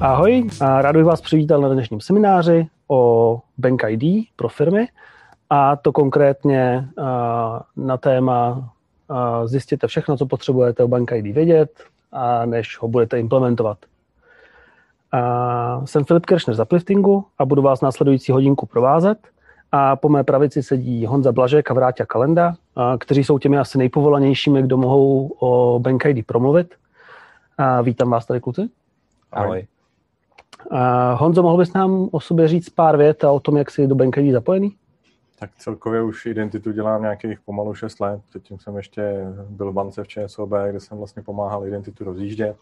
Ahoj, a rád bych vás přivítal na dnešním semináři o Bank ID pro firmy a to konkrétně na téma zjistěte všechno, co potřebujete o Bank ID vědět, a než ho budete implementovat. A jsem Filip Kiršner z Upliftingu a budu vás následující hodinku provázet. A po mé pravici sedí Honza Blažek a Vráťa Kalenda, kteří jsou těmi asi nejpovolanějšími, kdo mohou o Bank ID promluvit. A vítám vás tady, kluci. Ahoj. A Honzo, mohl bys nám o sobě říct pár vět a o tom, jak jsi do Bank ID zapojený? Tak celkově už identitu dělám nějakých pomalu 6 let. Předtím jsem ještě byl v bance v ČSOB, kde jsem vlastně pomáhal identitu rozjíždět.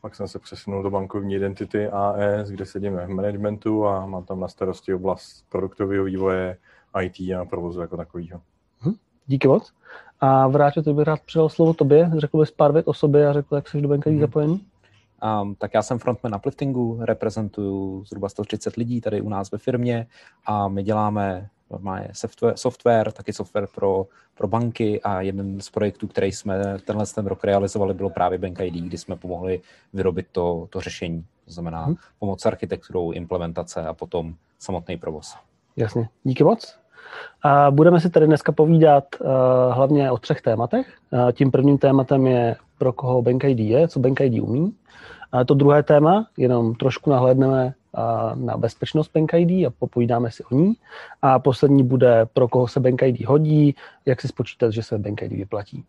Pak jsem se přesunul do bankovní identity AS, kde sedíme v managementu a mám tam na starosti oblast produktového vývoje, IT a provozu jako takového. Hm, díky moc. A vrátil, to bych rád předal slovo tobě. Řekl bys pár vět o sobě a řekl, jak jsi do Bank hmm. zapojený? Um, tak já jsem frontman na Pliftingu, reprezentuju zhruba 130 lidí tady u nás ve firmě a my děláme normálně software, software taky software pro, pro banky a jeden z projektů, který jsme tenhle ten rok realizovali, bylo právě Bank ID, kdy jsme pomohli vyrobit to, to řešení. To znamená hmm. pomoc s architekturou, implementace a potom samotný provoz. Jasně, díky moc. A budeme si tady dneska povídat uh, hlavně o třech tématech. Uh, tím prvním tématem je, pro koho Bank ID je, co Bank ID umí. A to druhé téma, jenom trošku nahlédneme na bezpečnost Bank ID a popovídáme si o ní. A poslední bude, pro koho se Bank ID hodí, jak si spočítat, že se Bank ID vyplatí.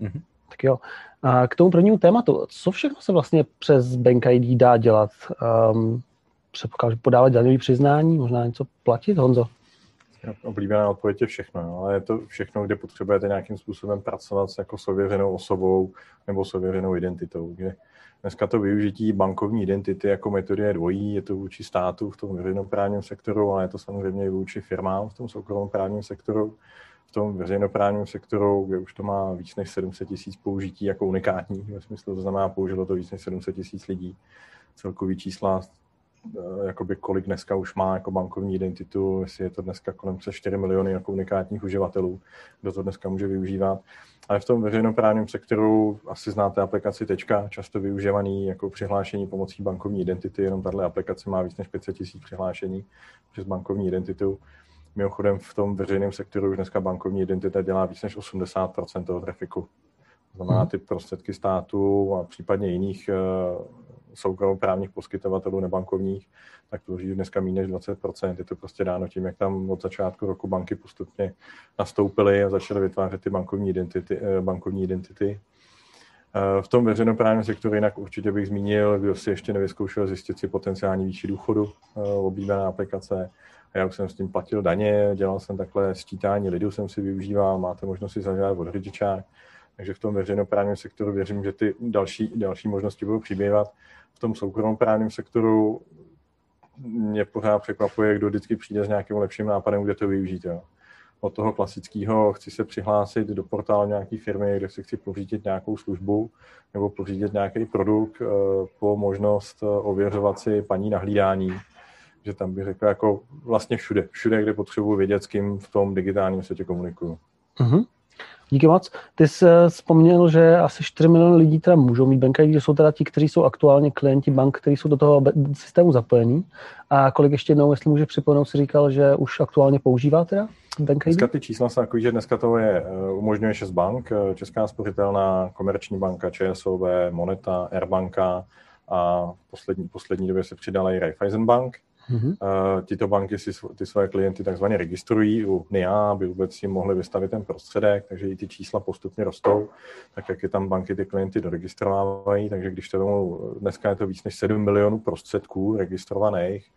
Mm-hmm. Tak jo. A k tomu prvnímu tématu, co všechno se vlastně přes Bank ID dá dělat? Um, podávat daňové přiznání, možná něco platit, Honzo? Oblíbená odpověď je všechno, ale je to všechno, kde potřebujete nějakým způsobem pracovat s jako s ověřenou osobou nebo s ověřenou identitou. Kde Dneska to využití bankovní identity jako metody je dvojí, je to vůči státu v tom veřejnoprávním sektoru, ale je to samozřejmě i vůči firmám v tom soukromém sektoru. V tom veřejnoprávním sektoru, kde už to má víc než 700 tisíc použití jako unikátní, ve smyslu, to znamená, použilo to víc než 700 tisíc lidí. Celkový čísla jakoby kolik dneska už má jako bankovní identitu, jestli je to dneska kolem přes 4 miliony jako unikátních uživatelů, kdo to dneska může využívat. Ale v tom veřejnoprávním sektoru asi znáte aplikaci Tečka, často využívaný jako přihlášení pomocí bankovní identity. Jenom tahle aplikace má víc než 500 tisíc přihlášení přes bankovní identitu. Mimochodem v tom veřejném sektoru už dneska bankovní identita dělá víc než 80% toho trafiku. To znamená, mhm. ty prostředky státu a případně jiných eh, soukromoprávních poskytovatelů nebankovních, tak tvoří dneska méně než 20%. Je to prostě dáno tím, jak tam od začátku roku banky postupně nastoupily a začaly vytvářet ty bankovní identity. Eh, bankovní identity. Eh, v tom veřejnoprávním sektoru jinak určitě bych zmínil, kdo si ještě nevyzkoušel zjistit si potenciální výši důchodu, eh, oblíbená aplikace. Já už jsem s tím platil daně, dělal jsem takhle sčítání lidu, jsem si využíval, máte možnost si zažádat od řidičák. Takže v tom veřejnoprávním sektoru věřím, že ty další, další možnosti budou přibývat. V tom soukromoprávním sektoru mě pořád překvapuje, kdo vždycky přijde s nějakým lepším nápadem, kde to využít. Jo. Od toho klasického chci se přihlásit do portálu nějaké firmy, kde si chci pořídit nějakou službu nebo pořídit nějaký produkt eh, po možnost eh, ověřovat si paní na hlídání, že tam bych řekl jako vlastně všude, všude, kde potřebuji vědět, s kým v tom digitálním světě komunikuju. Uh-huh. Díky moc. Ty jsi eh, vzpomněl, že asi 4 miliony lidí teda můžou mít bank ID, jsou teda ti, kteří jsou aktuálně klienti bank, kteří jsou do toho systému zapojení. A kolik ještě jednou, jestli může připomenout, si říkal, že už aktuálně používá teda bank ID? Dneska ty čísla jsou takový, že dneska to je, eh, umožňuje 6 bank, eh, Česká spořitelná, Komerční banka, ČSOB, Moneta, Airbanka a poslední, poslední době se přidala i Raiffeisen Bank. Mm-hmm. Uh, tyto banky si ty své klienty takzvaně registrují u NIA, aby vůbec si mohli vystavit ten prostředek, takže i ty čísla postupně rostou, tak jak je tam banky ty klienty doregistrovávají, takže když to tomu, dneska je to víc než 7 milionů prostředků registrovaných,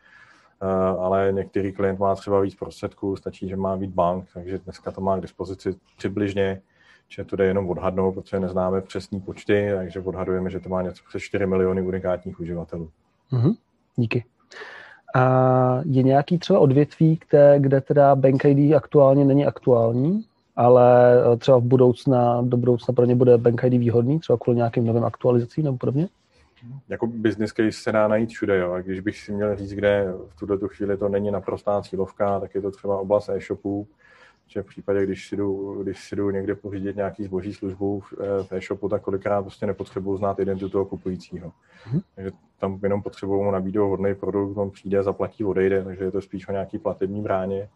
uh, ale některý klient má třeba víc prostředků, stačí, že má víc bank, takže dneska to má k dispozici přibližně že to jde jenom odhadnout, protože neznáme přesný počty, takže odhadujeme, že to má něco přes 4 miliony unikátních uživatelů. Mm-hmm. Díky. A je nějaký třeba odvětví, kde, kde teda Bank ID aktuálně není aktuální, ale eh, třeba v budoucna, do budoucna pro ně bude Bank ID výhodný, třeba kvůli nějakým novým aktualizacím nebo podobně? Jako business case se dá najít všude, jo. A když bych si měl říct, kde v tuto chvíli to není naprostá cílovka, tak je to třeba oblast e-shopů, že v případě, když si jdu, když si jdu někde pořídit nějaký zboží službu v e-shopu, tak kolikrát prostě nepotřebuji znát identitu toho kupujícího. Mm-hmm. Takže tam jenom potřebuji mu nabídnout hodný produkt, on přijde, zaplatí, odejde, takže je to spíš o nějaký platební bráně.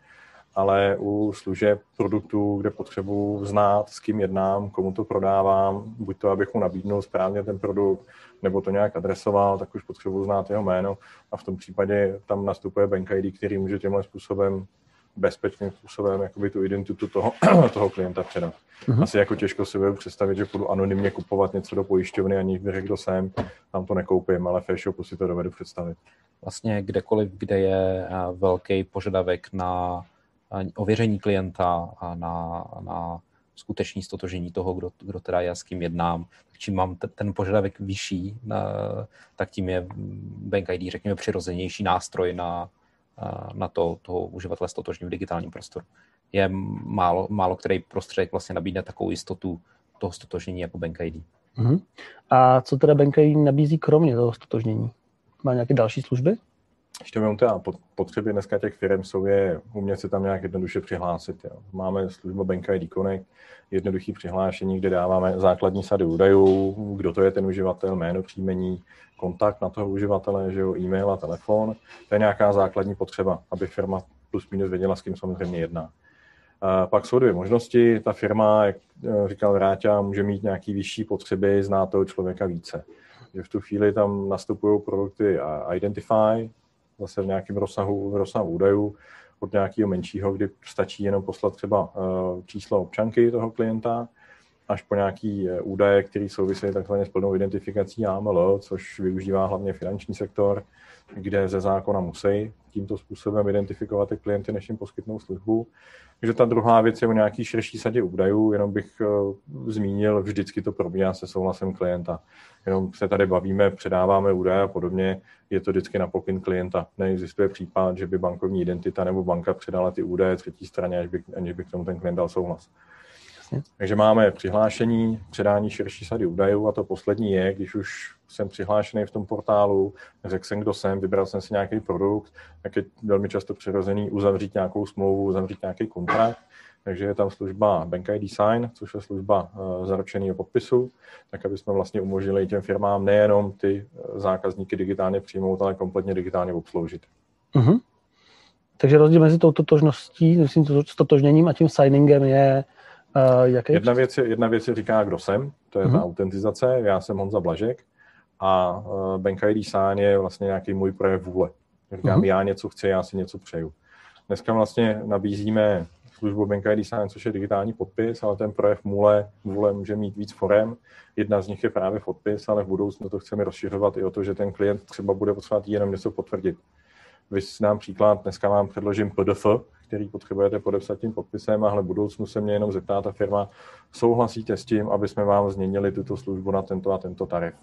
Ale u služeb, produktů, kde potřebuji znát, s kým jednám, komu to prodávám, buď to, abych mu nabídnul správně ten produkt, nebo to nějak adresoval, tak už potřebuji znát jeho jméno a v tom případě tam nastupuje Bank ID, který může tímhle způsobem bezpečným způsobem jakoby tu identitu toho, toho klienta předat. Mm-hmm. Asi jako těžko si budu představit, že budu anonymně kupovat něco do pojišťovny, aniž bych řekl, kdo jsem, tam to nekoupím, ale v e-shopu si to dovedu představit. Vlastně kdekoliv, kde je eh, velký požadavek na eh, ověření klienta a na, na skutečný stotožení toho, kdo, kdo teda já s kým jednám, čím mám t- ten požadavek vyšší, na, tak tím je Bank ID, řekněme, přirozenější nástroj na, na to, toho uživatele stotožní v digitálním prostoru. Je málo, málo který prostředek vlastně nabídne takovou jistotu toho stotožnění jako Bank ID. Uh-huh. A co teda Bank ID nabízí kromě toho stotožnění? Má nějaké další služby? Ještě mám teda potřeby dneska těch firm jsou je umět se tam nějak jednoduše přihlásit. Jo. Máme službu Bank ID Connect, jednoduché přihlášení, kde dáváme základní sady údajů, kdo to je ten uživatel, jméno, příjmení, kontakt na toho uživatele, že jo, e-mail a telefon. To je nějaká základní potřeba, aby firma plus minus věděla, s kým samozřejmě jedná. A pak jsou dvě možnosti. Ta firma, jak eh, říkal Ráťa, může mít nějaký vyšší potřeby, zná toho člověka více. Že v tu chvíli tam nastupují produkty Identify, zase v nějakém rozsahu, v rozsahu údajů, od nějakého menšího, kdy stačí jenom poslat třeba eh, číslo občanky toho klienta, až po nějaký eh, údaje, které souvisí takzvaně s plnou identifikací AML, což využívá hlavně finanční sektor, kde ze zákona musí tímto způsobem identifikovat ty klienty, než jim poskytnou službu. Takže ta druhá věc je o nějaký širší sadě údajů, jenom bych uh, zmínil, vždycky to probíhá se souhlasem klienta. Jenom se tady bavíme, předáváme údaje a podobně, je to vždycky na pokyn klienta. Neexistuje případ, že by bankovní identita nebo banka předala ty údaje třetí straně, aniž by, aniž by k tomu ten klient dal souhlas. Jasně. Takže máme přihlášení, předání širší sady údajů a to poslední je, když už jsem přihlášený v tom portálu, řekl jsem, kdo jsem, vybral jsem si nějaký produkt, tak je velmi často přirozený uzavřít nějakou smlouvu, uzavřít nějaký kontrakt. Takže je tam služba Bank ID Sign, což je služba uh, zaručeného podpisu, tak aby jsme vlastně umožnili těm firmám nejenom ty uh, zákazníky digitálně přijmout, ale kompletně digitálně obsloužit. Uh-huh. Takže rozdíl mezi tou totožností, myslím, s totožněním a tím signingem je Uh, jaký jedna, věc je, jedna věc je říká, kdo jsem, to je uh-huh. ta mhm. autentizace, já jsem Honza Blažek a uh, Bank ID Sign je vlastně nějaký můj projev vůle. Říkám, uh-huh. já něco chci, já si něco přeju. Dneska vlastně nabízíme službu ID Sign, což je digitální podpis, ale ten projev vůle, vůle může mít víc forem. Jedna z nich je právě podpis, ale v budoucnu to chceme rozšiřovat i o to, že ten klient třeba bude potřebovat jenom něco potvrdit. Vy nám příklad, dneska vám předložím PDF, který potřebujete podepsat tím podpisem, ale v budoucnu se mě jenom zeptá ta firma, souhlasíte s tím, aby jsme vám změnili tuto službu na tento a tento tarif.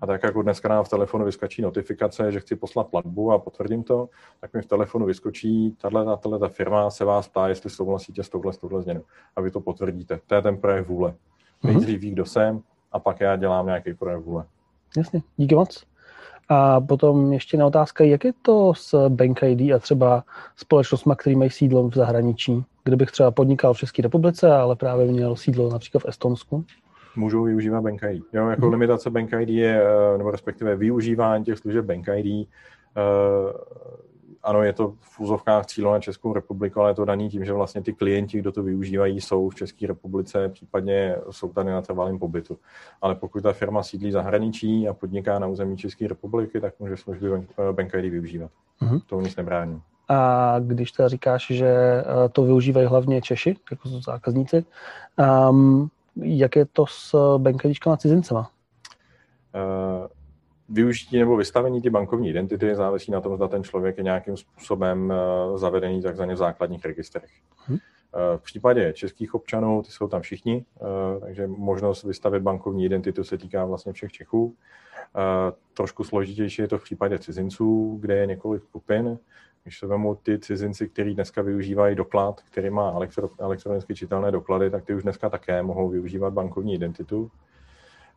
A tak jako dneska nám v telefonu vyskočí notifikace, že chci poslat platbu a potvrdím to, tak mi v telefonu vyskočí, tahle, tahle ta firma se vás ptá, jestli souhlasíte s touhle, s touhle změnou. A vy to potvrdíte. To je ten projev vůle. Mhm. Nejdřív ví, kdo jsem, a pak já dělám nějaký projev vůle. Jasně, díky moc. A potom ještě na otázka, jak je to s Bank ID a třeba společnostmi, které mají sídlo v zahraničí? Kdybych třeba podnikal v České republice, ale právě měl sídlo například v Estonsku? Můžou využívat Bank ID. Jo, jako hmm. limitace Bank ID je, eh, nebo respektive využívání těch služeb Bank ID ano, je to v úzovkách cílo na Českou republiku, ale je to daný tím, že vlastně ty klienti, kdo to využívají, jsou v České republice, případně jsou tady na trvalém pobytu. Ale pokud ta firma sídlí zahraničí a podniká na území České republiky, tak může služby Bank ID využívat. Uh-huh. To nic nebrání. A když teda říkáš, že eh, to využívají hlavně Češi, jako zákazníci, um, jak je to s Bank IDčkama cizincema? Uh, využití nebo vystavení ty bankovní identity závisí na tom, zda ten člověk je nějakým způsobem eh, zavedený takzvaně v základních registrech. Hmm. V případě českých občanů, ty jsou tam všichni, eh, takže možnost vystavit bankovní identitu se týká vlastně všech Čechů. Trošku složitější je to v případě cizinců, kde je několik skupin. Když se vemu ty cizinci, kteří dneska využívají doklad, který má elektronicky čitelné doklady, tak ty už dneska také mohou využívat bankovní identitu.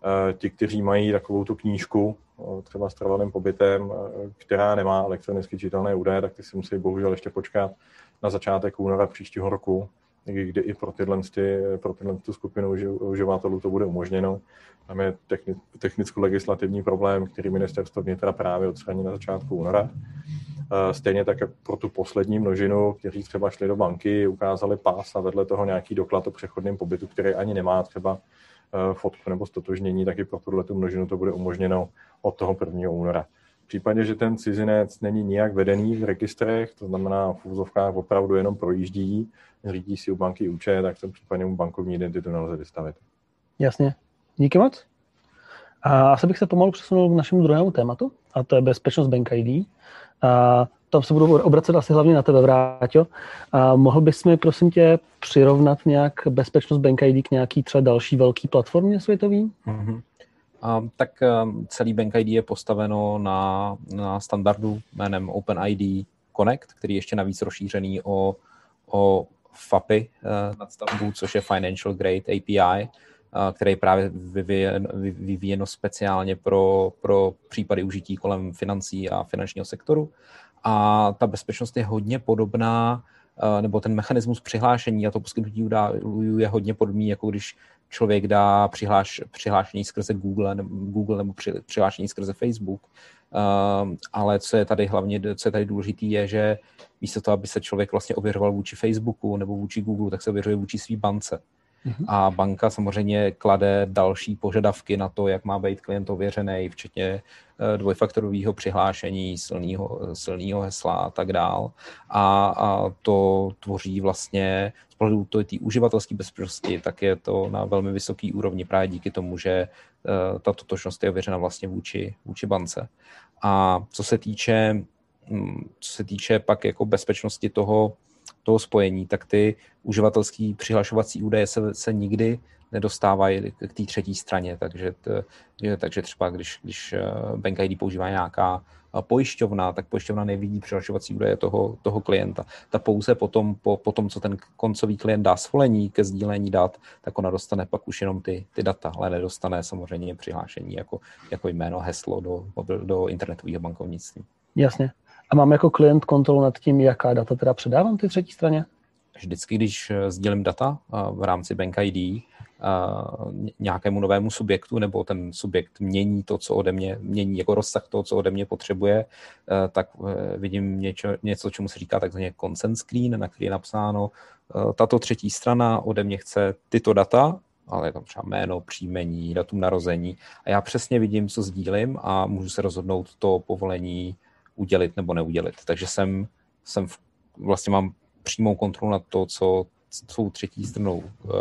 Eh, ti, kteří mají takovou tu knížku, eh, třeba s trvalým pobytem, eh, která nemá elektronicky čitelné údaje, tak ty si musí bohužel ještě počkat na začátek února příštího roku, kde i pro tyhle, pro tyhle skupinu uživatelů to bude umožněno. Tam je technicko-legislativní problém, který ministerstvo vnitra právě odstraní na začátku února. Stejně tak pro tu poslední množinu, kteří třeba šli do banky, ukázali pás a vedle toho nějaký doklad o přechodném pobytu, který ani nemá třeba fotku nebo stotožnění, tak i pro tuhle tu množinu to bude umožněno od toho 1. února. V případě, že ten cizinec není nijak vedený v registrech, to znamená v úzovkách opravdu jenom projíždí, řídí si u banky účet, tak v tom případě mu bankovní identitu nelze vystavit. Jasně. Díky moc. A asi bych se pomalu přesunul k našemu druhému tématu, a to je bezpečnost Bank ID. A tam se budu obracet asi hlavně na tebe, Vráťo. A mohl bys mi, prosím tě, přirovnat nějak bezpečnost Bank ID k nějaký třeba další velký platformě světový? Mm-hmm. A, tak um, celý Bank ID je postaveno na, na standardu jménem OpenID Connect, který je ještě navíc rozšířený o, o FAPI uh, nadstavbu, což je Financial Grade API, který je právě vyvíjeno speciálně pro, pro případy užití kolem financí a finančního sektoru. A ta bezpečnost je hodně podobná, nebo ten mechanismus přihlášení a to poskytnutí údajů je hodně podobný, jako když člověk dá přihláš, přihlášení skrze Google nebo, Google nebo při, přihlášení skrze Facebook. Uh, ale co je tady hlavně, co je tady důležité, je, že místo toho, aby se člověk vlastně ověřoval vůči Facebooku nebo vůči Google, tak se ověřuje vůči svý bance. Mhm. A banka samozřejmě klade další požadavky na to, jak má být klient ověřený, včetně eh, dvojfaktorového přihlášení, silného, silného hesla a tak dál. A, a to tvoří vlastně z pohledu té uživatelské bezpečnosti, tak je to na velmi vysoký úrovni právě díky tomu, že eh, ta totožnost je ověřena vlastně vůči, vůči bance. A co se týče, hm, co se týče pak jako bezpečnosti toho, toho spojení, tak ty uživatelský přihlašovací údaje se, se nikdy nedostávají k té třetí straně. Takže, to, takže třeba když, když eh, Bank ID používá nějaká eh, pojišťovna, tak pojišťovna nevidí přihlašovací údaje toho, toho klienta. Ta pouze potom, po, po tom, co ten koncový klient dá svolení ke sdílení dat, tak ona dostane pak už jenom ty, ty data, ale nedostane samozřejmě přihlášení jako, jako jméno, heslo do, do internetového bankovnictví. Jasně. A mám jako klient kontrolu nad tím, jaká data teda předávám ty třetí straně? Vždycky, když eh, sdělím data eh, v rámci Bank ID eh, nějakému novému subjektu, nebo ten subjekt mění to, co ode mě, mění jako rozsah toho, co ode mě potřebuje, tak vidím něco, něco čemu se říká takzvaně consent screen, na který je napsáno, tato třetí strana ode mě chce tyto data, ale je tam třeba jméno, příjmení, datum narození a já přesně vidím, co sdílím a můžu se rozhodnout to povolení udělit nebo neudělit. Takže jsem, jsem v, vlastně mám přímou kontrolu nad to, co tou třetí stranou uh,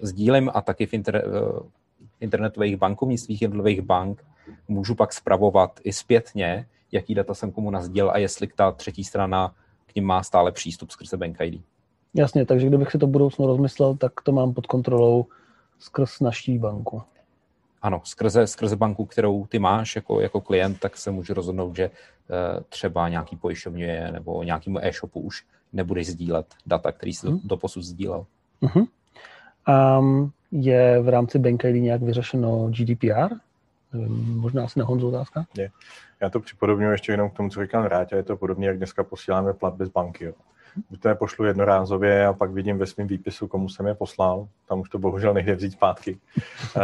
sdílím a taky v inter, uh, internetových bankovnictvích jednotlivých bank můžu pak spravovat i zpětně, jaký data jsem komu nazdíl a jestli ta třetí strana k ním má stále přístup skrze Bank ID. Jasně, takže kdybych si to budoucnu rozmyslel, tak to mám pod kontrolou skrz naší banku ano, skrze, skrze banku, kterou ty máš jako, jako klient, tak se může rozhodnout, že uh, třeba nějaký pojišťovně nebo nějakému e-shopu už nebudeš sdílet data, který jsi hmm. do posud sdílel. Uh-huh. Um, je v rámci Bank ID nějak vyřešeno GDPR? Možná asi na Honzu otázka? Je. Já to připodobňuji ještě jenom k tomu, co říkal Rátě, je to podobně, jak dneska posíláme platby z banky. Jo buď to je pošlu jednorázově a pak vidím ve svém výpisu, komu jsem je poslal, tam už to bohužel nejde vzít zpátky, uh,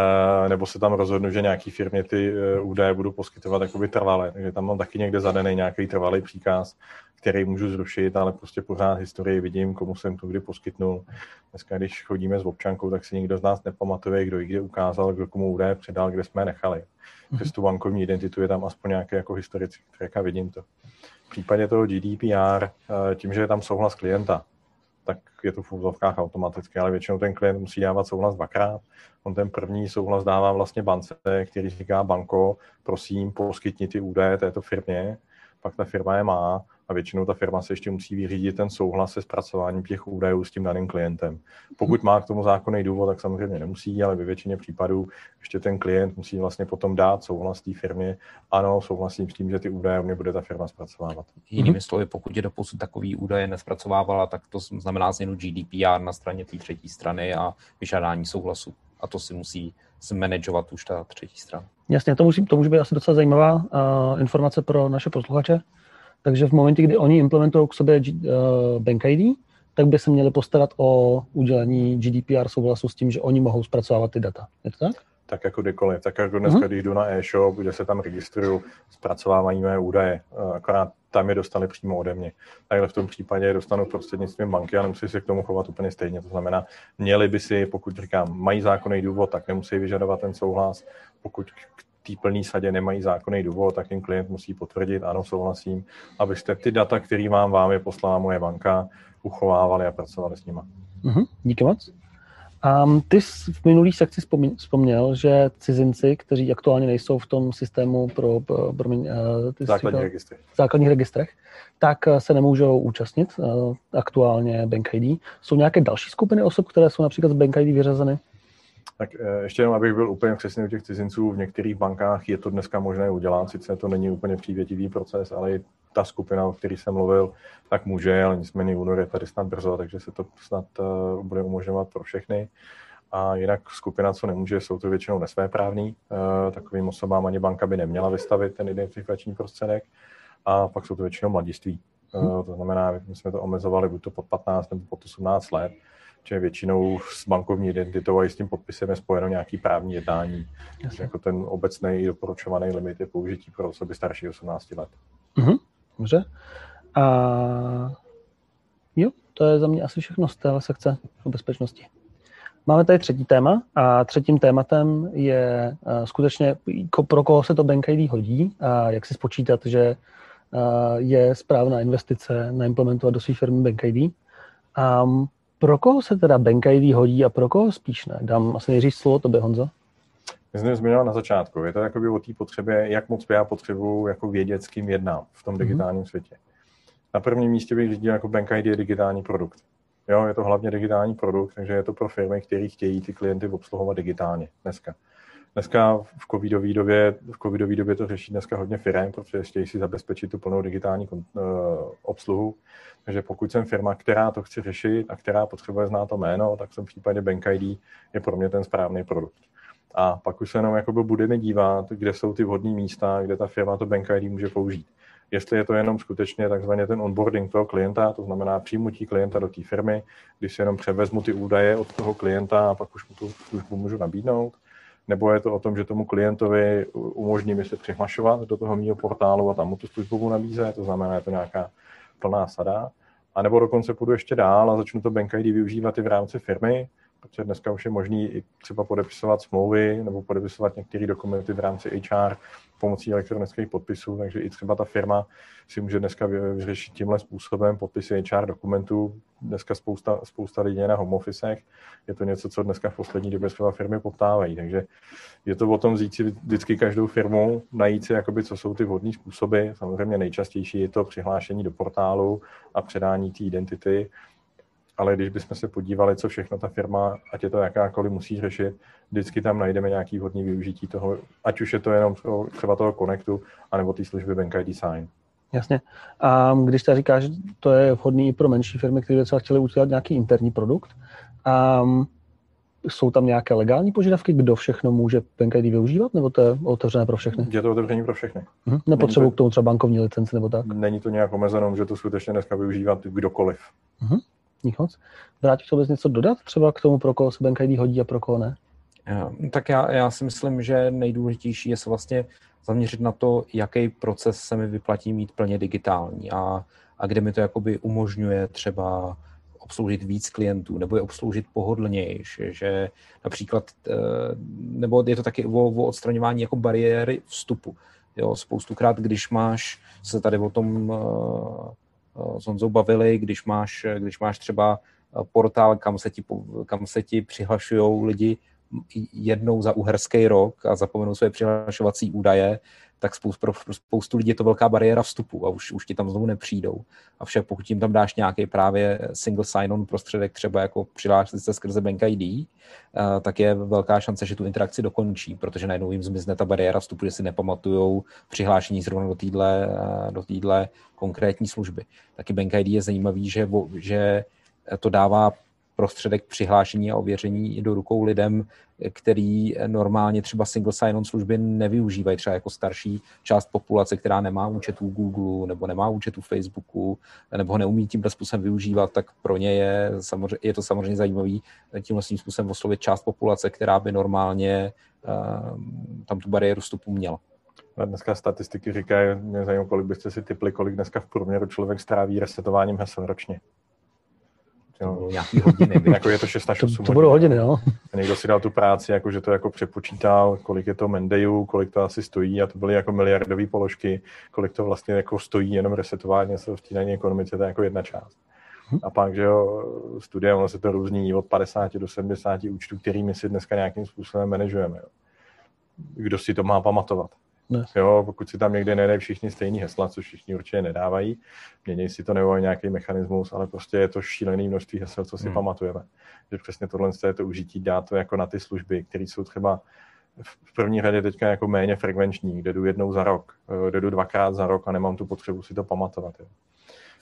nebo se tam rozhodnu, že nějaký firmě ty uh, údaje budu poskytovat jakoby trvalé, takže tam mám taky někde zadený nějaký trvalý příkaz, který můžu zrušit, ale prostě pořád historii vidím, komu jsem to kdy poskytnul. Dneska, když chodíme s občankou, tak si nikdo z nás nepamatuje, kdo ji kde ukázal, kdo komu údaje předal, kde jsme je nechali. Mm-hmm. Přes tu bankovní identitu je tam aspoň nějaké jako historici, které vidím to případě toho GDPR, eh, tím, že je tam souhlas klienta, tak je to v úzovkách automaticky, ale většinou ten klient musí dávat souhlas dvakrát. On ten první souhlas dává vlastně bance, který říká banko, prosím, poskytni ty údaje této firmě, pak ta firma je má a většinou ta firma se ještě musí vyřídit ten souhlas se zpracováním těch údajů s tím daným klientem. Pokud má k tomu zákonný důvod, tak samozřejmě nemusí, ale ve většině případů ještě ten klient musí vlastně potom dát souhlas té firmě. Ano, souhlasím s tím, že ty údaje mě bude ta firma zpracovávat. Jinými slovy, pokud je doposud takový údaje nespracovávala, tak to znamená změnu GDPR na straně té třetí strany a vyžádání souhlasu. A to si musí zmanagovat už ta třetí strana. Jasně, to, musí, to může být asi docela zajímavá uh, informace pro naše posluchače. Takže v momentě, kdy oni implementují k sobě uh, Bank ID, tak by se měli postarat o udělení GDPR souhlasu s tím, že oni mohou zpracovávat ty data. Je to tak? tak jako kdekoliv. Tak jako dneska, uh-huh. když jdu na e-shop, kde se tam registruju, zpracovávají mé údaje, akorát tam je dostali přímo ode mě. Takhle v tom případě je dostanu prostřednictvím banky a nemusí se k tomu chovat úplně stejně. To znamená, měli by si, pokud říkám, mají zákonný důvod, tak nemusí vyžadovat ten souhlas. Pokud k té plné sadě nemají zákonný důvod, tak jim klient musí potvrdit, ano, souhlasím, abyste ty data, který vám vám je poslala moje banka, uchovávali a pracovali s nima. Uh-huh. Díky moc. Um, ty jsi v minulý sekci vzpomněl, že cizinci, kteří aktuálně nejsou v tom systému pro, pro, pro uh, ty základní registrech. základních registrech, tak uh, se nemůžou účastnit uh, aktuálně Bank ID. Jsou nějaké další skupiny osob, které jsou například z Bank ID vyřazeny? Tak ještě jenom, abych byl úplně přesný u těch cizinců, v některých bankách je to dneska možné udělat, sice to není úplně přívětivý proces, ale ta skupina, o které jsem mluvil, tak může, ale nicméně únor je tady snad brzo, takže se to snad uh, bude umožňovat pro všechny. A jinak skupina, co nemůže, jsou to většinou nesvéprávní. Uh, takovým osobám ani banka by neměla vystavit ten identifikační prostředek. A pak jsou to většinou mladiství. To znamená, my jsme to omezovali buď to pod 15 nebo pod 18 let, že většinou s bankovní identitou a i s tím podpisem je spojeno nějaký právní jednání. Takže jako ten obecný doporučovaný limit je použití pro osoby starší 18 let. Uh-huh. Dobře. A jo, to je za mě asi všechno z téhle sekce o bezpečnosti. Máme tady třetí téma a třetím tématem je uh, skutečně, pro koho se to Bank ID hodí a jak si spočítat, že uh, je správná investice naimplementovat do své firmy Bank ID. Um, pro koho se teda Bank ID hodí a pro koho spíš ne? Dám asi nejdřív slovo tobě, Honzo. My jsme zmiňoval na začátku. Je to jakoby o té potřebě, jak moc já potřebuju jako vědět, s kým jednám v tom mhm. digitálním mm-hmm. světě. Na prvním místě bych řídil jako Bank ID je digitální produkt. Jo, je to hlavně digitální produkt, takže je to pro firmy, které chtějí ty klienty obsluhovat digitálně dneska. Dneska v covidové době, v covidové době to řeší dneska hodně firm, protože chtějí si zabezpečit tu plnou digitální uh, obsluhu. Takže pokud jsem firma, která to chce řešit a která potřebuje znát to jméno, tak v tom případě Bank ID je pro mě ten správný produkt. A pak už se jenom jakoby budeme dívat, kde jsou ty vhodné místa, kde ta firma to Bank ID může použít. Jestli je to jenom skutečně takzvaně ten onboarding toho klienta, to znamená přijmutí klienta do té firmy, když si jenom převezmu ty údaje od toho klienta a pak už mu tu službu můžu nabídnout, nebo je to o tom, že tomu klientovi umožní mi se přihlašovat do toho mého portálu a tam mu tu službu nabízet, to znamená, je to nějaká plná sada. A nebo dokonce půjdu ještě dál a začnu to Bank ID využívat i v rámci firmy, protože dneska už je možný i třeba podepisovat smlouvy nebo podepisovat některé dokumenty v rámci HR pomocí elektronických podpisů, takže i třeba ta firma si může dneska vyřešit tímhle způsobem podpisy HR dokumentů. Dneska spousta, spousta lidí na home officech. Je to něco, co dneska v poslední době třeba firmy poptávají. Takže je to o tom vzít si vždycky každou firmu, najít si, jakoby, co jsou ty vhodné způsoby. Samozřejmě nejčastější je to přihlášení do portálu a předání té identity ale když bychom se podívali, co všechno ta firma, ať je to jakákoliv, musí řešit, vždycky tam najdeme nějaký vhodný využití toho, ať už je to jenom třeba toho Connectu, anebo té služby Bank ID Sign. Jasně. A když ta říkáš, že to je vhodný i pro menší firmy, které třeba chtěli udělat nějaký interní produkt, a jsou tam nějaké legální požadavky, kdo všechno může Bank ID využívat, nebo to je otevřené pro všechny? Je to otevřené pro všechny. Mhm. Nepotřebuji to, k tomu třeba bankovní licenci nebo tak? Není to nějak omezeno, že to skutečně dneska využívat kdokoliv. Mhm. Dík moc. Vrátíš vůbec něco dodat třeba k tomu, pro koho se Bank ID hodí a pro koho ne? Tak já, já si myslím, že nejdůležitější je se vlastně zaměřit na to, jaký proces se mi vyplatí mít plně digitální a, a kde mi to jakoby umožňuje třeba obsloužit víc klientů nebo je obsloužit pohodlnější, že například, eh, nebo je to taky o, o odstraňování jako bariéry vstupu. Jo, spoustukrát, když máš se tady o tom Eh, s Honzou bavili, když máš, když máš třeba eh, portál, kam se ti, kam se ti přihlašují lidi jednou za uherský rok a zapomenou své přihlašovací údaje, tak spoustu, pro spoustu lidí je to velká bariéra vstupu a už, už ti tam znovu nepřijdou. A však pokud jim tam dáš nějaký právě single sign-on prostředek, třeba jako přihlásit se skrze Bank ID, eh, tak je velká šance, že tu interakci dokončí, protože najednou jim zmizne ta bariéra vstupu, že si nepamatujou přihlášení zrovna do téhle eh, do týdle konkrétní služby. Taky Bank ID je zajímavý, že, že to dává prostředek přihlášení a ověření do rukou lidem, který normálně třeba single sign-on služby nevyužívají, třeba jako starší část populace, která nemá účet u Google nebo nemá účet u Facebooku nebo ho neumí tímhle způsobem využívat, tak pro ně je, samozřejmě, je to samozřejmě zajímavý tímhle způsobem oslovit část populace, která by normálně uh, tam tu bariéru vstupu měla. Dneska statistiky říkají, mě zajímá, kolik byste si typli, kolik dneska v průměru člověk stráví resetováním hesel ročně. Nějaký hodiny. jako je to 6 až 8 To, to budou hodiny, jo. A někdo si dal tu práci, jako že to jako přepočítal, kolik je to Mendejů, kolik to asi stojí a to byly jako miliardové položky, kolik to vlastně jako stojí jenom resetování se v té ekonomice, to je jako jedna část. Hm. A pak, že jo, studie, ono se to různí od 50 do 70 účtů, kterými si dneska nějakým způsobem manažujeme. Jo. Kdo si to má pamatovat? Ne. Jo, pokud si tam někde nedají všichni stejný hesla, což všichni určitě nedávají, mění si to nebo nějaký mechanismus, ale prostě je to šílený množství hesel, co si hmm. pamatujeme. Že přesně tohle je to užití, dá to jako na ty služby, které jsou třeba v první řadě teďka jako méně frekvenční, kde jdu jednou za rok, eh, kde jdu dvakrát za rok a nemám tu potřebu si to pamatovat. Jo.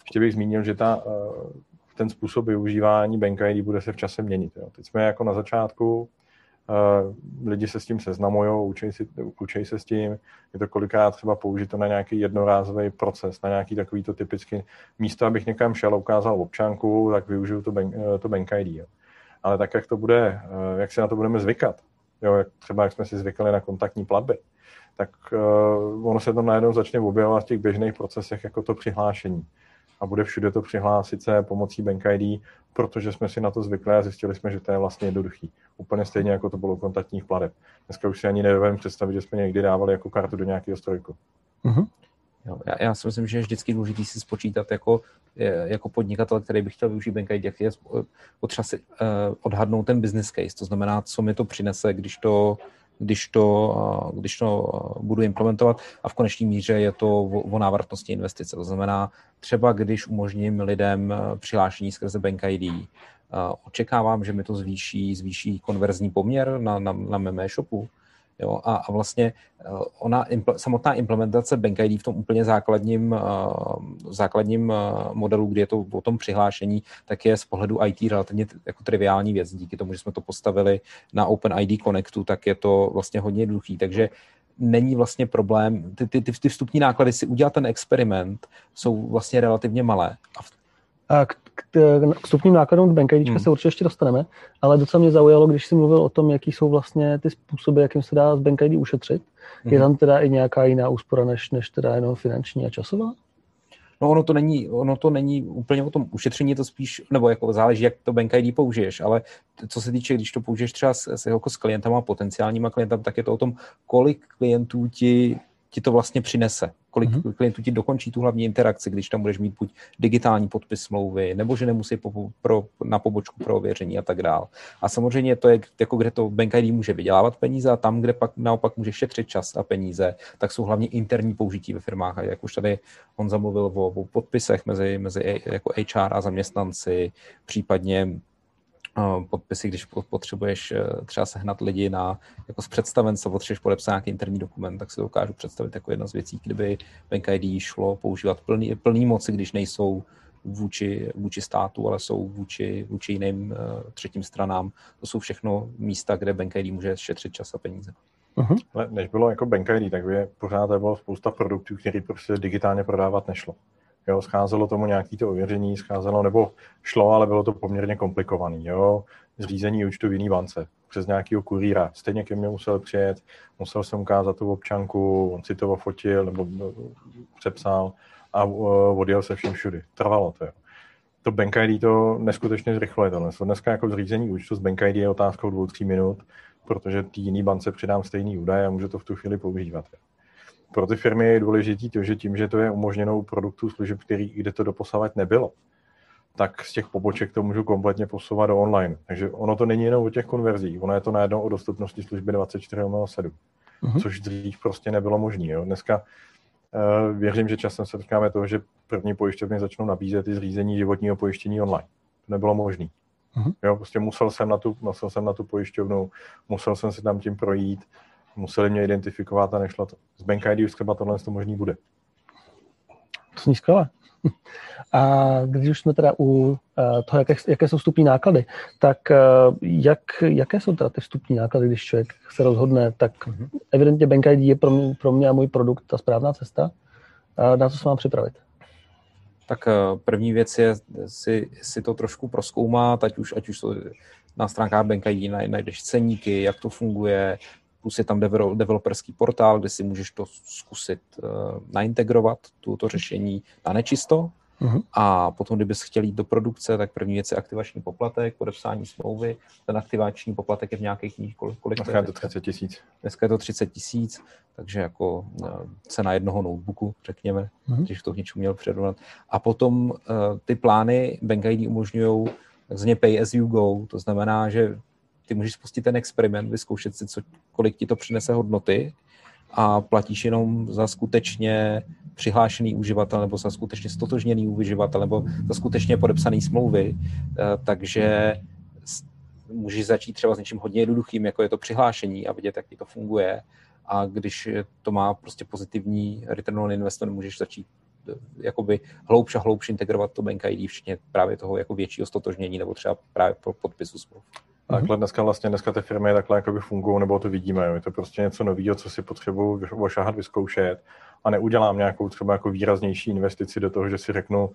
Ještě bych zmínil, že ta, eh, ten způsob využívání Bank ID bude se v čase měnit. Jo. Teď jsme jako na začátku, lidi se s tím seznamují, učí, si, učí se s tím, je to kolikrát třeba použito na nějaký jednorázový proces, na nějaký takový to typický místo, abych někam šel, ukázal občanku, tak využiju to bank, to bank ID. Jo. Ale tak, jak to bude, jak si na to budeme zvykat, jo, jak třeba jak jsme si zvykali na kontaktní platby, tak uh, ono se to najednou začne objevovat v těch běžných procesech jako to přihlášení a bude všude to přihlásit se pomocí Bank ID, protože jsme si na to zvykli a zjistili jsme, že to je vlastně jednoduchý. Úplně stejně, jako to bylo kontaktních plateb. Dneska už si ani nedovedeme představit, že jsme někdy dávali jako kartu do nějakého strojku. Uh-huh. Jo, já, já si myslím, že je vždycky důležité si spočítat jako, jako podnikatel, který by chtěl využít Bank ID, jak je potřeba si uh, odhadnout ten business case, to znamená, co mi to přinese, když to, když to, když to budu implementovat. A v konečné míře je to o, návratnosti investice. To znamená, třeba když umožním lidem přihlášení skrze Bank ID, očekávám, že mi to zvýší, zvýší konverzní poměr na, na, na mém e-shopu, Jo, a, a vlastně eh, ona, samotná implementace Bank ID v tom úplně základním, uh, základním uh, modelu, kdy je to o tom přihlášení, tak je z pohledu IT relativně jako triviální věc. Díky tomu, že jsme to postavili na Open ID Connectu, tak je to vlastně hodně jednoduchý. Takže není vlastně problém, ty, ty, ty, ty vstupní náklady si udělat ten experiment jsou vlastně relativně malé. A v... a k, k vstupním nákladům do Bank hmm. se určitě ještě dostaneme, ale docela mě zaujalo, když jsi mluvil o tom, jaký jsou vlastně ty způsoby, jakým se dá z Bank ID ušetřit. Hmm. Je tam teda i nějaká jiná úspora, než, než teda jenom finanční a časová? No ono to není, ono to není úplně o tom ušetření, to spíš, nebo jako záleží, jak to Bank ID použiješ, ale co se týče, když to použiješ třeba s, s, jako s klientama, potenciálníma klientama, tak je to o tom, kolik klientů ti ti to vlastně přinese. Kolik mm-hmm. klientů ti dokončí tu hlavní interakci, když tam budeš mít buď digitální podpis smlouvy, nebo že nemusí po, pro, na pobočku pro ověření a tak dál. A samozřejmě to je, jako kde to Bank ID může vydělávat peníze a tam, kde pak naopak může šetřit čas a peníze, tak jsou hlavně interní použití ve firmách. A jak už tady on zamluvil o, o podpisech mezi, mezi jako HR a zaměstnanci, případně podpisy, když potřebuješ eh, třeba sehnat lidi na, jako z představenstva, potřebuješ podepsat nějaký interní dokument, tak si to dokážu představit jako jedna z věcí, kdyby Bank ID šlo používat plný, plný moci, když nejsou vůči, vůči státu, ale jsou vůči, vůči jiným uh, třetím stranám. To jsou všechno místa, kde Bank ID může šetřit čas a peníze. Uh-huh. Ale než bylo jako Bank ID, tak by pořád bylo spousta produktů, které prostě digitálně prodávat nešlo. Jo, scházelo tomu nějaký to ověření, scházelo, nebo šlo, ale bylo to poměrně komplikovaný. Jo. Zřízení účtu v jiný bance přes nějakého kurýra. Stejně ke mně musel přijet, musel jsem ukázat tu občanku, on si to fotil nebo no, přepsal a uh, odjel se vším všudy. Trvalo to. Jo. To Bank ID to neskutečně zrychluje tohle. Dneska jako zřízení účtu z Bank ID je otázkou dvou, tří minut, protože tý jiný bance přidám stejný údaj a může to v tu chvíli používat. Jo pro ty firmy je důležité to, že tím, že to je umožněnou produktů služeb, který, kde to doposavat nebylo, tak z těch poboček to můžu kompletně posouvat do online. Takže ono to není jenom o těch konverzích, ono je to najednou o dostupnosti služby 24 7 uh-huh. což dřív prostě nebylo možné. Dneska uh, věřím, že časem se setkáme toho, že první pojišťovny začnou nabízet i zřízení životního pojištění online. To nebylo možné. Uh-huh. Jo, prostě musel jsem, na tu, musel jsem na tu pojišťovnu, musel jsem si tam tím projít, museli mě identifikovat a nešlo to. Z Bank ID už třeba tohle to možný bude. To zní skvěle. A když už jsme teda u eh, toho, jaké, jaké jsou vstupní náklady, tak eh, jak, jaké jsou teda ty vstupní náklady, když člověk se rozhodne, tak mm-hmm. evidentně Bank ID je pro mě, pro mě a můj produkt ta správná cesta. Na co se mám připravit? Tak první věc je si, si to trošku proskoumat, ať už, ať už to na stránkách Bank ID najdeš ceníky, jak to funguje, plus je tam developerský portál, kde si můžeš to zkusit uh, naintegrovat, tuto řešení na nečisto. Uh-huh. A potom, kdybys chtěl jít do produkce, tak první věc je aktivační poplatek, podepsání smlouvy. Ten aktivační poplatek je v nějakých knih, kolik, kolik Dneska je to 30 tisíc. Dneska je to 30 tisíc, takže jako uh, cena jednoho notebooku, řekněme, uh-huh. když to k něčemu měl přirovnat. A potom uh, ty plány Bank ID umožňují takzvaně pay as you go, to znamená, že ty můžeš spustit ten experiment, vyzkoušet si, co, kolik ti to přinese hodnoty a platíš jenom za skutečně přihlášený uživatel nebo za skutečně stotožněný uživatel nebo za skutečně podepsaný smlouvy, eh, takže můžeš začít třeba s něčím hodně jednoduchým, jako je to přihlášení a vidět, jak ti to funguje. A když to má prostě pozitivní return on investment, můžeš začít eh, jakoby hloubš a hloubš integrovat to Bank ID, včetně právě toho jako většího stotožnění nebo třeba právě podpisu smluv. Takhle dneska vlastně, dneska ty firmy takhle jakoby fungují, nebo to vidíme. Je to prostě něco nového, co si potřebuju ošahat, vyzkoušet a neudělám nějakou třeba jako výraznější investici do toho, že si řeknu,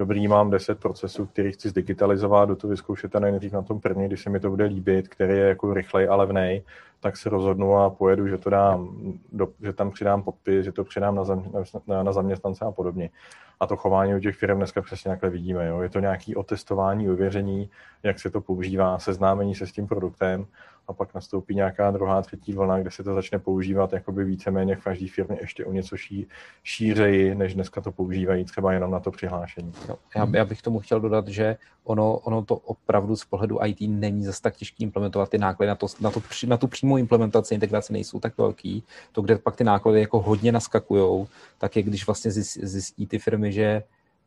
dobrý, mám 10 procesů, který chci zdigitalizovat, do toho vyzkoušet a nejdřív na tom první, když se mi to bude líbit, který je jako rychlej a levnej, tak se rozhodnu a pojedu, že to dám, do, že tam přidám podpis, že to přidám na, zam, na, na zaměstnance a podobně. A to chování u těch firm dneska přesně takhle vidíme. Jo. Je to nějaké otestování, uvěření, jak se to používá, seznámení se s tím produktem a pak nastoupí nějaká druhá, třetí vlna, kde se to začne používat jakoby víceméně v každé firmě ještě o něco ší, šířeji, než dneska to používají třeba jenom na to přihlášení. No, já, já bych tomu chtěl dodat, že ono, ono to opravdu z pohledu IT není zase tak těžké implementovat ty náklady na, to, na, to, na tu přímou implementaci, integraci nejsou tak velký. To, kde pak ty náklady jako hodně naskakujou, tak je když vlastně zjistí ty firmy, že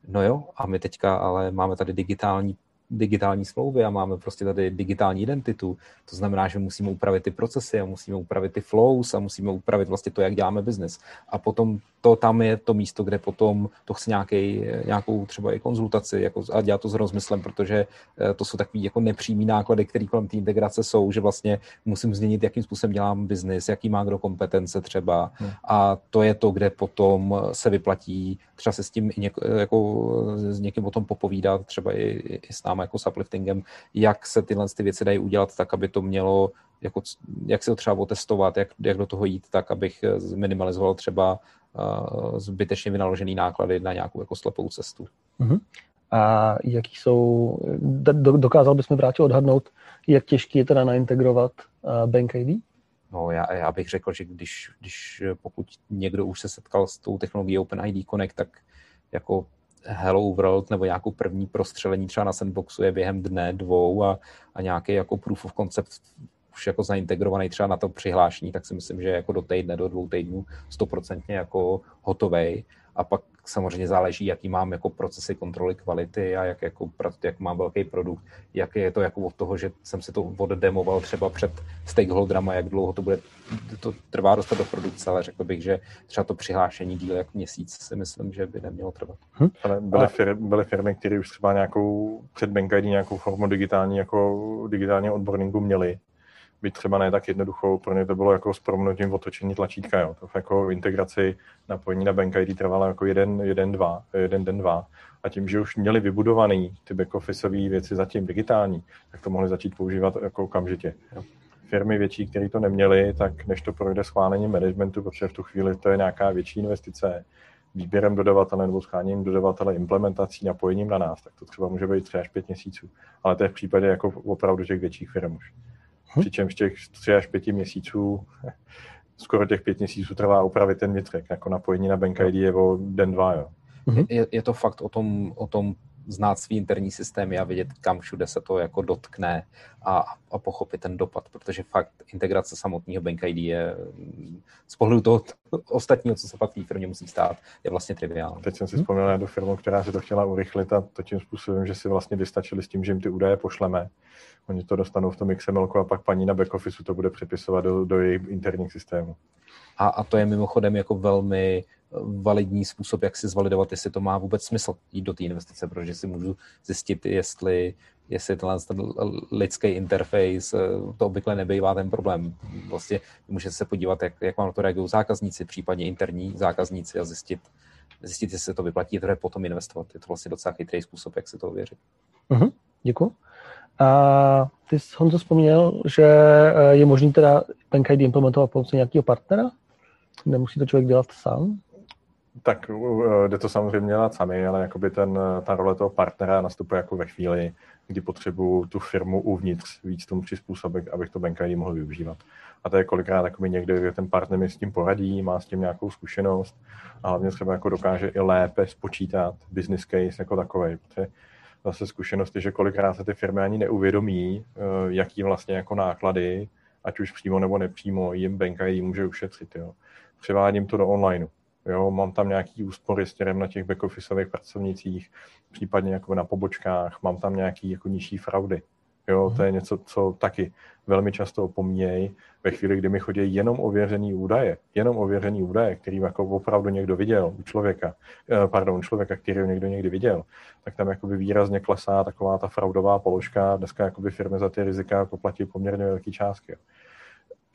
no jo, a my teďka ale máme tady digitální digitální smlouvy a máme prostě tady digitální identitu. To znamená, že musíme upravit ty procesy a musíme upravit ty flows a musíme upravit vlastně to, jak děláme biznis. A potom to tam je to místo, kde potom to chce nějaký, nějakou třeba i konzultaci jako, a dělat to s rozmyslem, protože eh, to jsou takový jako nepřímý náklady, které kolem té integrace jsou, že vlastně musím změnit, jakým způsobem dělám biznis, jaký má kdo kompetence třeba. Hmm. A to je to, kde potom se vyplatí třeba se s tím i něk, jako s někým o tom popovídat, třeba i, i s námi jako s upliftingem, jak se tyhle ty věci dají udělat tak, aby to mělo, jako, jak si to třeba otestovat, jak, jak do toho jít tak, abych minimalizoval třeba uh, zbytečně vynaložený náklady na nějakou jako slepou cestu. Uh-huh. A jaký jsou, dokázal bys mi vrátit odhadnout, jak těžký je teda naintegrovat uh, Bank ID? No, já, já bych řekl, že když, když pokud někdo už se setkal s tou technologií OpenID Connect, tak jako Hello World nebo nějakou první prostřelení třeba na sandboxu je během dne, dvou a, a nějaký jako proof of concept už jako zaintegrovaný třeba na to přihlášení, tak si myslím, že jako do týdne, do dvou týdnů stoprocentně jako hotovej. A pak samozřejmě záleží, jaký mám jako procesy kontroly kvality a jak, jako, jak mám velký produkt, jak je to jako od toho, že jsem si to oddemoval třeba před stakeholderama, jak dlouho to bude, to trvá dostat do produkce, ale řekl bych, že třeba to přihlášení díl jak měsíc si myslím, že by nemělo trvat. Hm? Ale byly, firmy, byly firmy, které už třeba nějakou před nějakou formu digitální, jako digitální odborníku měli byť třeba ne tak jednoduchou, pro ně to bylo jako s proměnutím otočení tlačítka, jo. To jako integraci napojení na Bank ID trvalo jako jeden, jeden, dva, jeden den, dva. A tím, že už měli vybudovaný ty back-officeové věci zatím digitální, tak to mohli začít používat jako okamžitě. Jo. Firmy větší, které to neměly, tak než to projde schválením managementu, protože v tu chvíli to je nějaká větší investice, výběrem dodavatele nebo scháněním dodavatele, implementací, napojením na nás, tak to třeba může být 3 až 5 měsíců. Ale to je v případě jako opravdu těch větších firm už. Hm? Přičemž těch 3 až 5 měsíců, skoro těch 5 měsíců trvá upravit ten vnitřek, jako napojení na Bank ID je o den, dva, jo. Mhm. Je, je to fakt o tom, o tom znát svý interní systémy a vědět, kam všude se to jako dotkne a, a pochopit ten dopad, protože fakt integrace samotného Bank ID je z pohledu toho ostatního, co se pak v té firmě musí stát, je vlastně triviální. Teď jsem si vzpomněl na jednu firmu, která se to chtěla urychlit a to tím způsobem, že si vlastně vystačili s tím, že jim ty údaje pošleme. Oni to dostanou v tom XML a pak paní na backoffice to bude přepisovat do, do jejich interních systémů. A, a to je mimochodem jako velmi validní způsob, jak si zvalidovat, jestli to má vůbec smysl jít do té investice, protože si můžu zjistit, jestli, jestli tenhle ten lidský interface, eh, to obvykle nebývá ten problém. Vlastně můžete se podívat, jak, jak vám na to reagují zákazníci, případně interní zákazníci a zjistit, zjistit, jestli se to vyplatí, teprve potom investovat. Je to vlastně docela chytrý způsob, jak si to ověřit. Uh-huh, děkuji. A ty jsi Honzo vzpomněl, že eh, je možný teda PenKID implementovat pomocí nějakého partnera? Nemusí to člověk dělat sám? Tak jde to samozřejmě dělat sami, ale jakoby ten, ta role toho partnera nastupuje jako ve chvíli, kdy potřebuju tu firmu uvnitř víc tomu přizpůsobit, abych to BankID mohl využívat. A to je kolikrát jakoby někde, kde ten partner mi s tím poradí, má s tím nějakou zkušenost a hlavně třeba jako dokáže i lépe spočítat business case jako takový. Protože zase zkušenosti, že kolikrát se ty firmy ani neuvědomí, eh, jaký vlastně jako náklady, ať už přímo nebo nepřímo, jim BankID může ušetřit. Jo. Převádím to do onlineu. Jo, mám tam nějaký úspory směrem na těch backofficeových pracovnicích, případně jako na pobočkách, mám tam nějaký jako nižší fraudy. Jo, to je mhm. něco, co taky velmi často opomíjejí ve chvíli, kdy mi chodí jenom ověřený údaje, jenom ověřený údaje, který jako opravdu někdo viděl u člověka, eh, pardon, člověka, který někdo někdy viděl, tak tam jakoby výrazně klesá taková ta fraudová položka. Dneska jakoby firmy za ty rizika jako platí poměrně velké částky.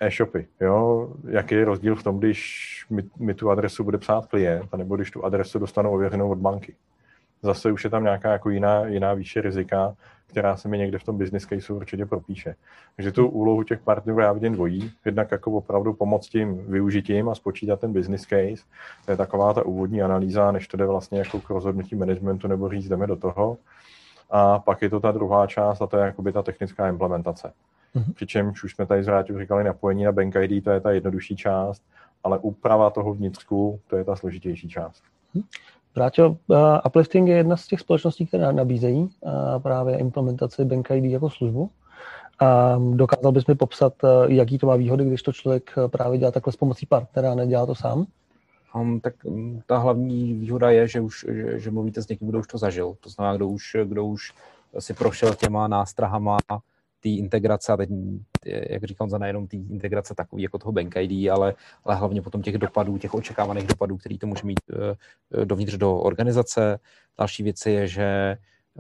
E-shopy. Jo? Jaký je rozdíl v tom, když mi, mi tu adresu bude psát klient, nebo když tu adresu dostanu ověřenou od banky. Zase už je tam nějaká jako jiná, jiná výše rizika, která se mi někde v tom business case určitě propíše. Takže tu úlohu těch partnerů já vidím dvojí. Jednak jako opravdu pomoct tím využitím a spočítat ten business case. To je taková ta úvodní analýza, než to jde vlastně jako k rozhodnutí managementu nebo říct, jdeme do toho. A pak je to ta druhá část a to je jakoby ta technická implementace. Mm-hmm. Přičemž už jsme tady s říkali napojení na Bank ID, to je ta jednodušší část, ale úprava toho vnitřku, to je ta složitější část. Vrátil, uh, Uplifting je jedna z těch společností, které nabízejí uh, právě implementaci Bank ID jako službu. Um, dokázal bys mi popsat, uh, jaký to má výhody, když to člověk právě dělá takhle s pomocí partnera a nedělá to sám? Um, tak um, ta hlavní výhoda je, že, už, že, že mluvíte s někým, kdo už to zažil. To znamená, kdo už, kdo už si prošel těma nástrahama té integrace, a teď, jak říkám, za nejenom té integrace takový jako toho Bank ID, ale, ale hlavně potom těch dopadů, těch očekávaných dopadů, který to může mít uh, dovnitř do organizace. Další věc je, že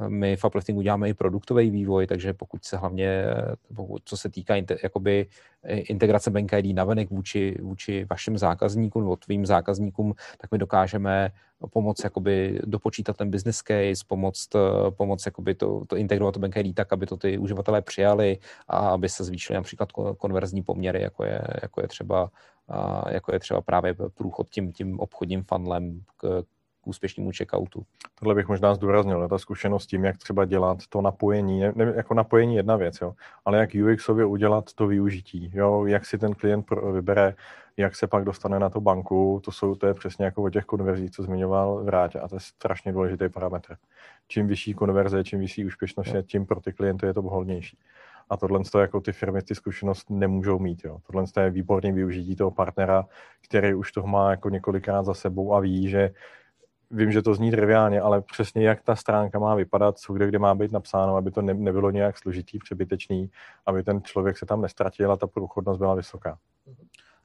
my v upliftingu děláme i produktový vývoj, takže pokud se hlavně, pokud, co se týká jakoby integrace Bank ID navenek vůči, vůči vašim zákazníkům nebo tvým zákazníkům, tak my dokážeme pomoct jakoby dopočítat ten business case, pomoct, pomoct jakoby to, to integrovat to Bank ID tak, aby to ty uživatelé přijali a aby se zvýšily například konverzní poměry, jako je, jako je třeba jako je třeba právě průchod tím, tím obchodním funnelem k, úspěšnému checkoutu. Tohle bych možná zdůraznil, ta zkušenost tím, jak třeba dělat to napojení, ne, jako napojení jedna věc, jo, ale jak UXově udělat to využití, jo, jak si ten klient vybere, jak se pak dostane na tu banku, to, jsou, to je přesně jako o těch konverzích, co zmiňoval Vráť, a to je strašně důležitý parametr. Čím vyšší konverze, čím vyšší úspěšnost, je, tím pro ty klienty je to vhodnější. A tohle to jako ty firmy ty zkušenost nemůžou mít. Jo. Tohle je výborný využití toho partnera, který už toho má jako několikrát za sebou a ví, že vím, že to zní triviálně, ale přesně jak ta stránka má vypadat, co kde, kde má být napsáno, aby to ne, nebylo nějak složitý, přebytečný, aby ten člověk se tam nestratil a ta průchodnost byla vysoká.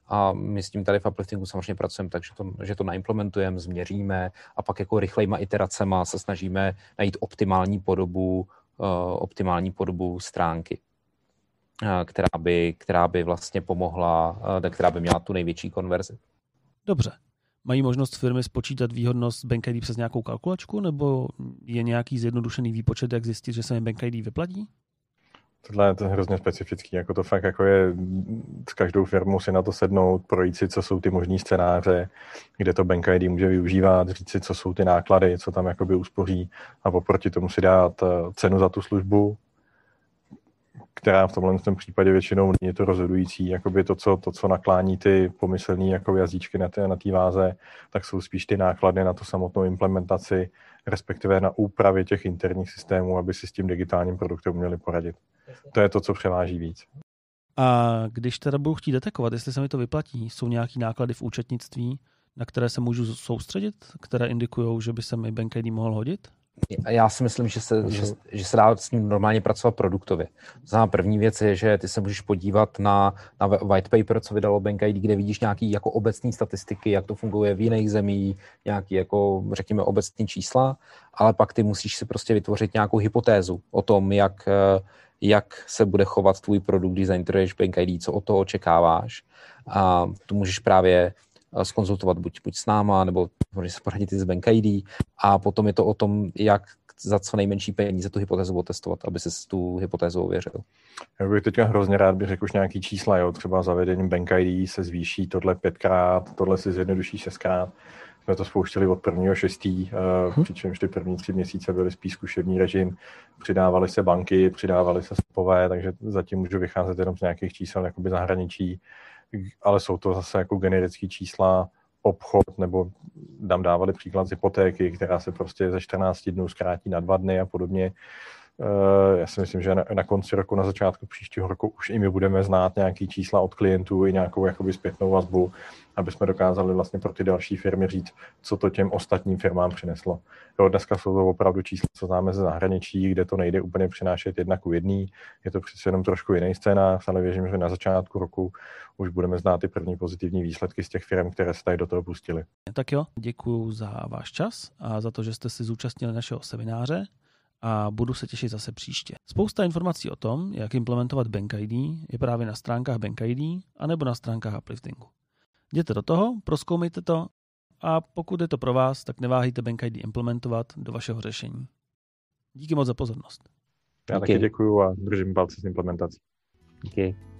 A my s tím tady v upliftingu samozřejmě pracujeme tak, že to, že to naimplementujeme, změříme a pak jako rychlejma iteracema se snažíme najít optimální podobu, uh, optimální podobu stránky, uh, která, by, která by vlastně pomohla, uh, která by měla tu největší konverzi. Dobře, Mají možnost firmy spočítat výhodnost BankID přes nějakou kalkulačku, nebo je nějaký zjednodušený výpočet, jak zjistit, že se jim BankID vyplatí? Tohle je to hrozně specifický, jako to fakt jako je s každou firmou si na to sednout, projít si, co jsou ty možný scénáře, kde to Bank ID může využívat, říct si, co jsou ty náklady, co tam jakoby uspoří a oproti tomu si dát eh, cenu za tu službu, která v tomhle tom případě většinou není to rozhodující. Jakoby to, co, to, co naklání ty pomyslné jako jazyčky na té na váze, tak jsou spíš ty náklady na tu samotnou implementaci, respektive na úpravě těch interních systémů, aby si s tím digitálním produktem měli poradit. To je to, co převáží víc. A když teda budu chtít detekovat, jestli se mi to vyplatí, jsou nějaké náklady v účetnictví, na které se můžu soustředit, které indikují, že by se mi Bank ID mohl hodit? Já si myslím, že se, že, že se dá s ním normálně pracovat produktově. Znamená, první věc je, že ty se můžeš podívat na, na white paper, co vydalo Bank ID, kde vidíš nějaký jako obecní statistiky, jak to funguje v jiných zemích, nějaký jako, řekněme, obecní čísla, ale pak ty musíš si prostě vytvořit nějakou hypotézu o tom, jak, jak se bude chovat tvůj produkt, když zainteresuješ Bank ID, co od toho očekáváš. A tu můžeš právě skonzultovat buď, buď s náma, nebo můžeš se poradit i s Bank ID a potom je to o tom, jak za co nejmenší peníze tu hypotézu otestovat, aby se tu hypotézu ověřil. Já bych teďka hrozně rád bych řekl už nějaký čísla, jo? třeba zavedením Bank ID se zvýší tohle pětkrát, tohle se zjednoduší šestkrát. Jsme to spouštěli od prvního šestý, hmm. přičemž ty první tři měsíce byly spíš zkušební režim. Přidávaly se banky, přidávaly se spové, takže zatím můžu vycházet jenom z nějakých čísel jakoby zahraničí ale jsou to zase jako generické čísla, obchod, nebo dám dávali příklad z hypotéky, která se prostě ze 14 dnů zkrátí na dva dny a podobně. Eh, já si myslím, že na, na konci roku, na začátku příštího roku už i my budeme znát nějaký čísla od klientů i nějakou jakoby zpětnou vazbu, aby jsme dokázali vlastně pro ty další firmy říct, co to těm ostatním firmám přineslo. Jo, dneska jsou to opravdu čísla, co známe ze zahraničí, kde to nejde úplně přinášet jedna ku jedný. Je to přece jenom trošku jiný scénář, ale věřím, že na začátku roku už budeme znát ty první pozitivní výsledky z těch firm, které se tady do toho pustily. Tak jo, děkuji za váš čas a za to, že jste si zúčastnili našeho semináře a budu se těšit zase příště. Spousta informací o tom, jak implementovat Bank ID, je právě na stránkách Bank ID anebo na stránkách Upliftingu. Jděte do toho, proskoumejte to a pokud je to pro vás, tak neváhejte Bank ID implementovat do vašeho řešení. Díky moc za pozornost. Já Díky. taky děkuju a držím palce s implementací. Díky.